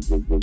the, the,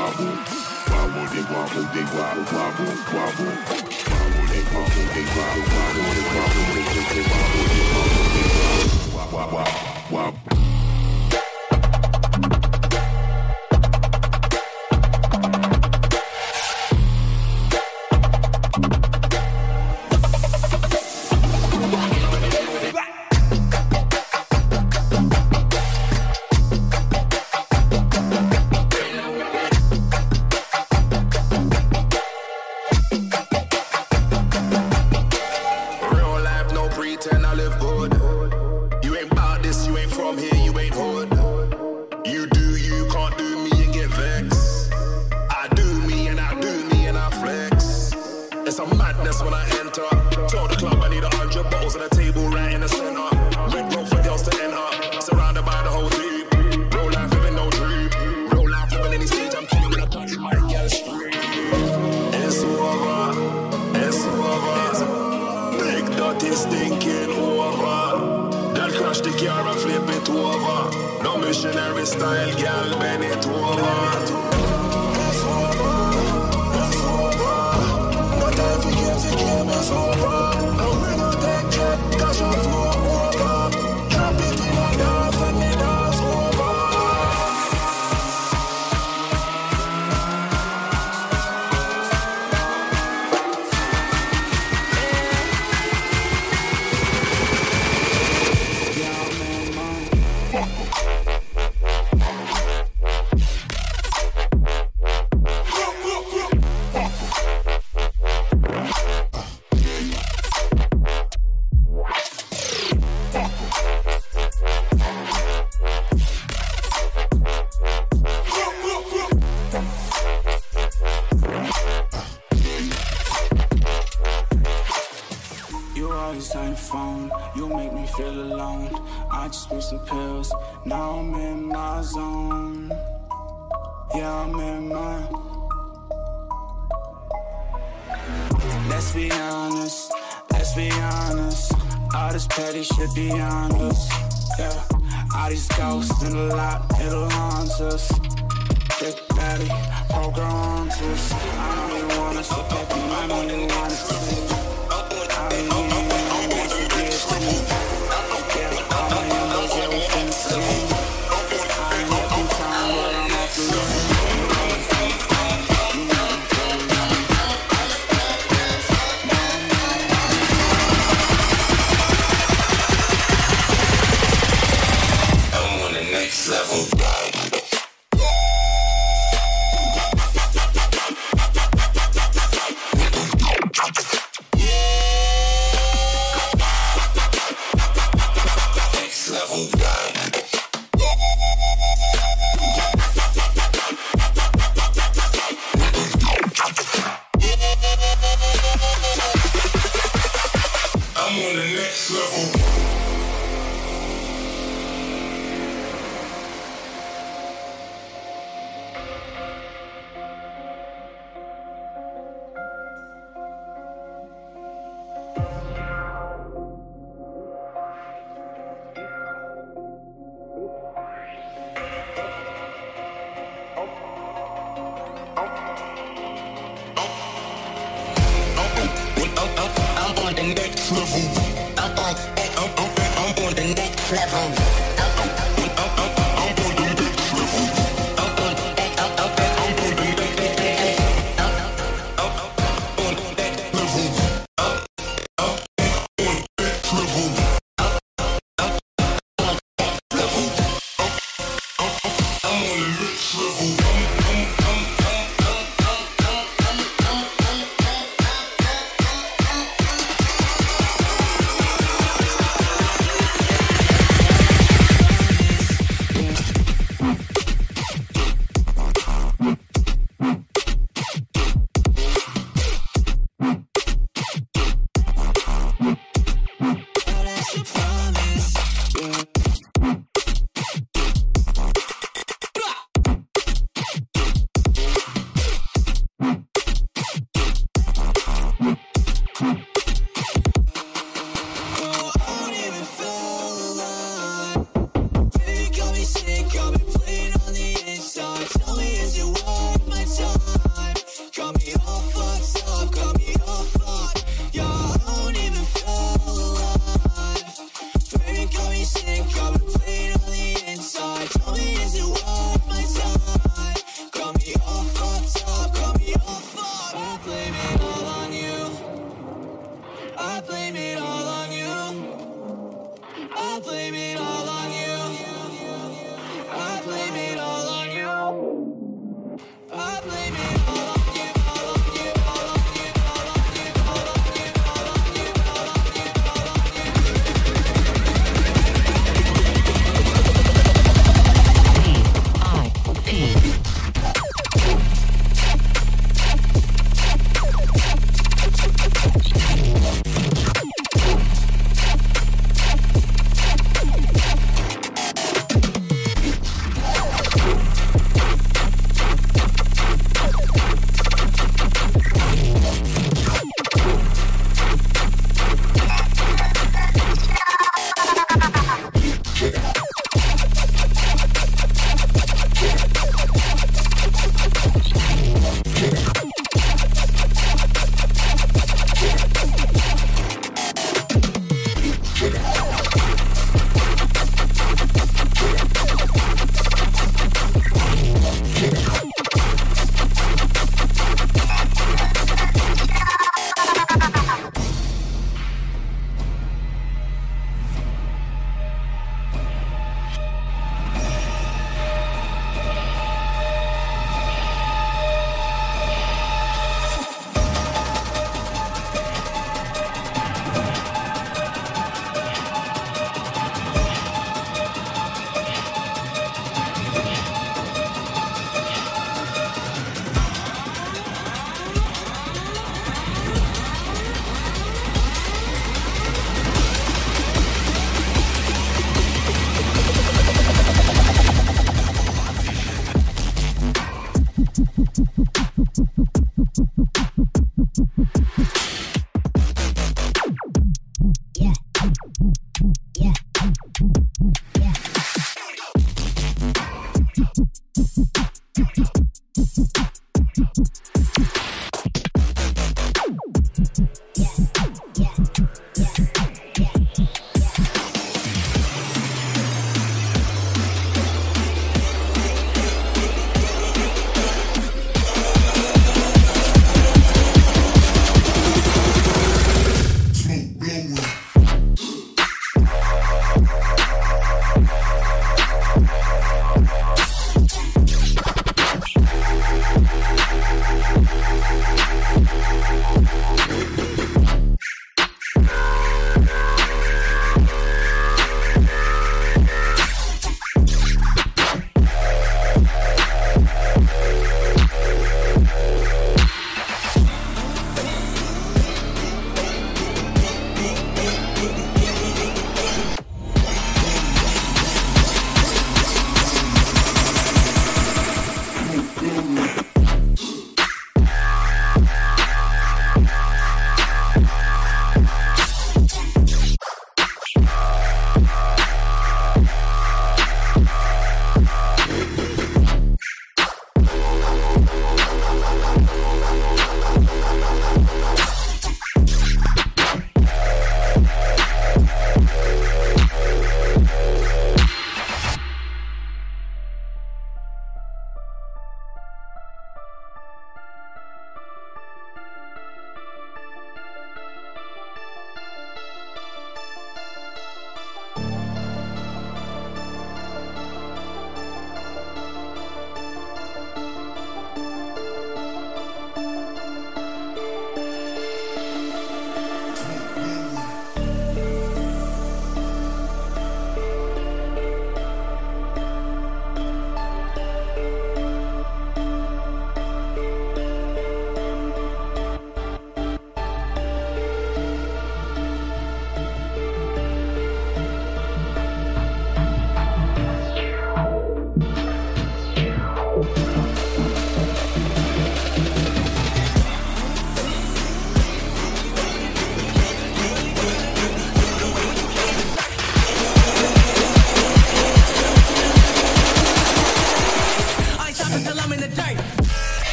wobble. Wobble, they wobble, they wobble, wobble, wobble. Wobble, they wobble, they wobble, wobble, they wobble, they wobble, they wobble, they wobble, they wobble, wobble. No missionary style, gal, bend it over. It's over. No time for games, the game is over. yeah, I'm in mine. Let's be honest, let's be honest. All this petty shit be honest. yeah. All these ghosts in the lot, it'll haunt us. Big Betty, poker haunt us. I don't even wanna sit back in my money, wanna see. I don't even wanna get to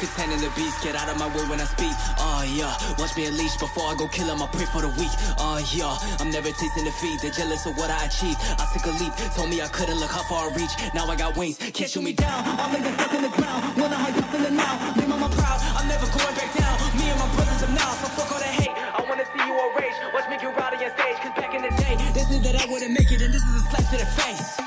the beast, get out of my way when I speak. Oh yeah, watch me unleash before I go kill 'em. I pray for the weak. Oh yeah, I'm never tasting defeat. They're jealous of what I achieve. I took a leap, told me I couldn't look how far I reach. Now I got wings, can't shoot me down. I'll lay the fuck in the ground. Wonder how you feeling now. Me mama proud, I'm never going back down. Me and my brothers are now, so fuck all that hate. I wanna see you all rage. Watch me get rowdy on stage, cause back in the day, they said that I wouldn't make it, and this is a slap to the face.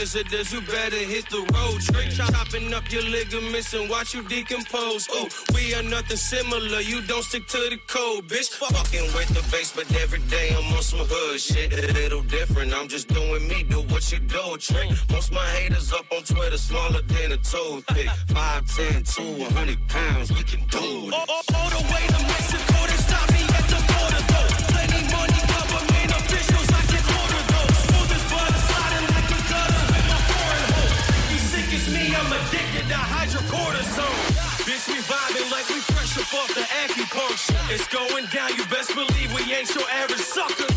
Visitors, you better hit the road, trick. Chopping up your ligaments and watch you decompose. Oh, we are nothing similar, you don't stick to the code, bitch. Fucking with the base, but every day I'm on some hood shit. A little different, I'm just doing me, do what you do, trick. Most my haters up on Twitter, smaller than a toothpick. 5'10, 200 pounds, we can do it. All, all, all the way to Mexico, they stop like we fresh up off the acupuncture. It's going down, you best believe we ain't your average suckers.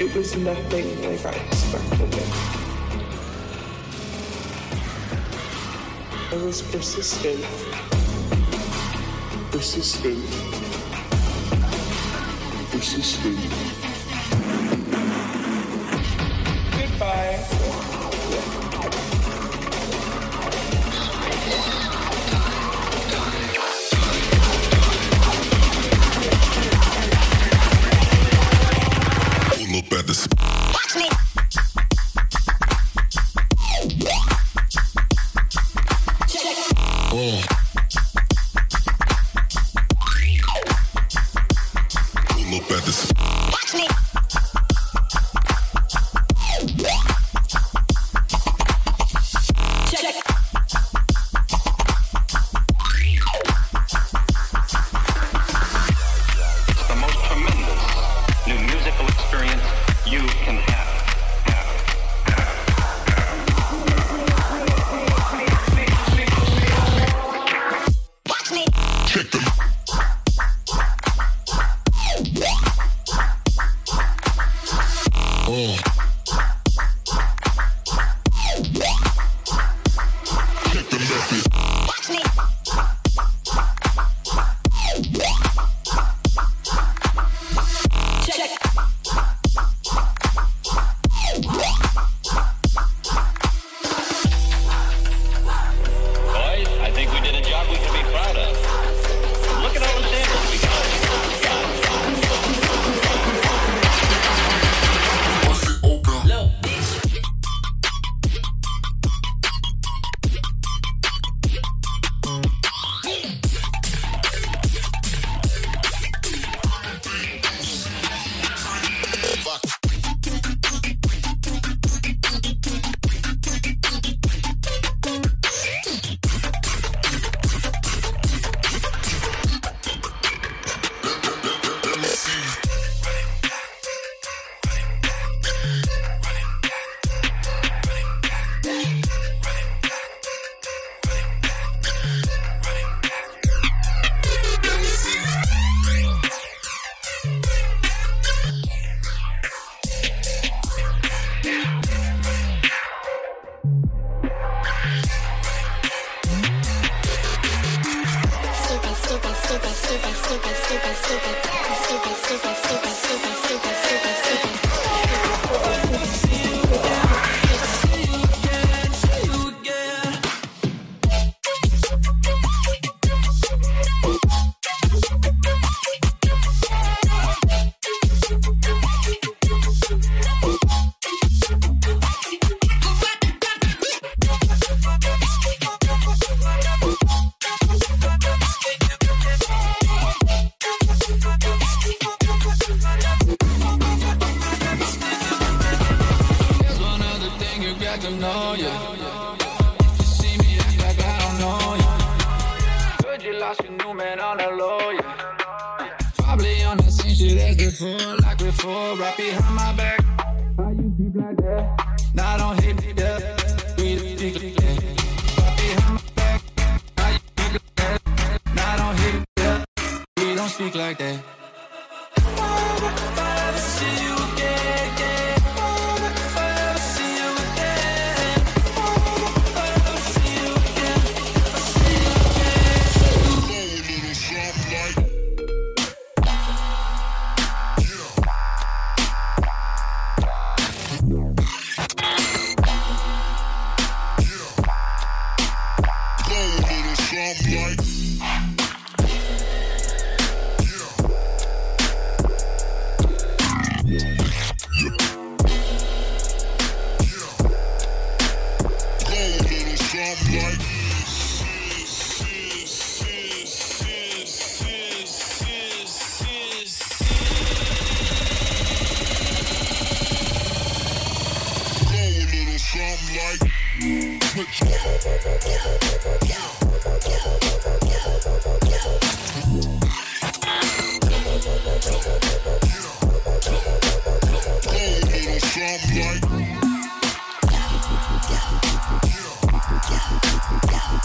It was nothing like I expected it. I was persistent. Persistent. Persistent.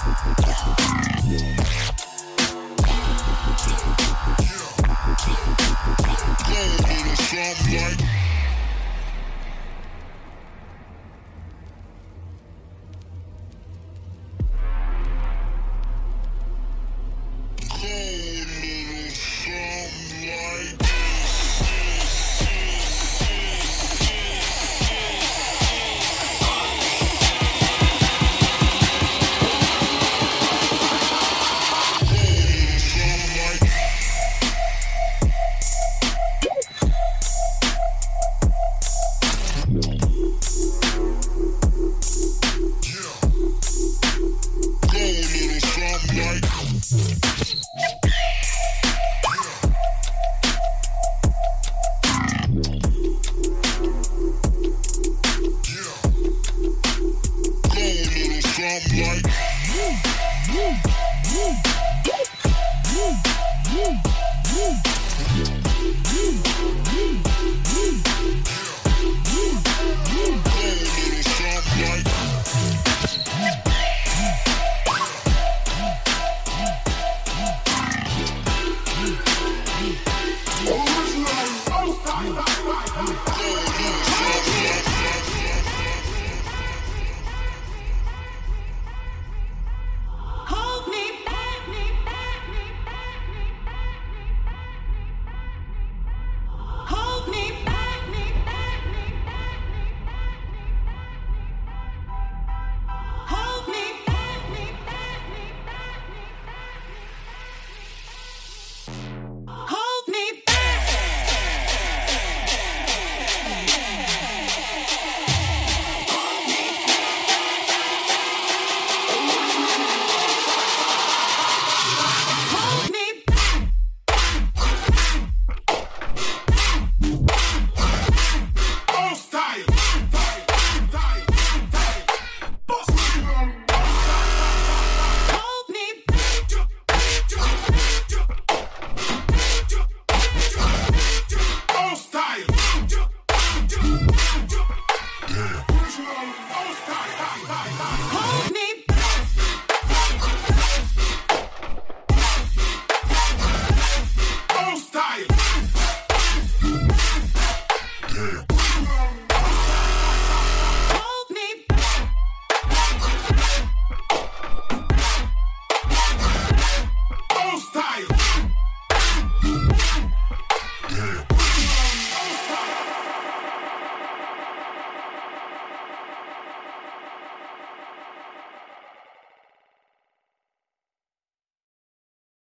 Yeah.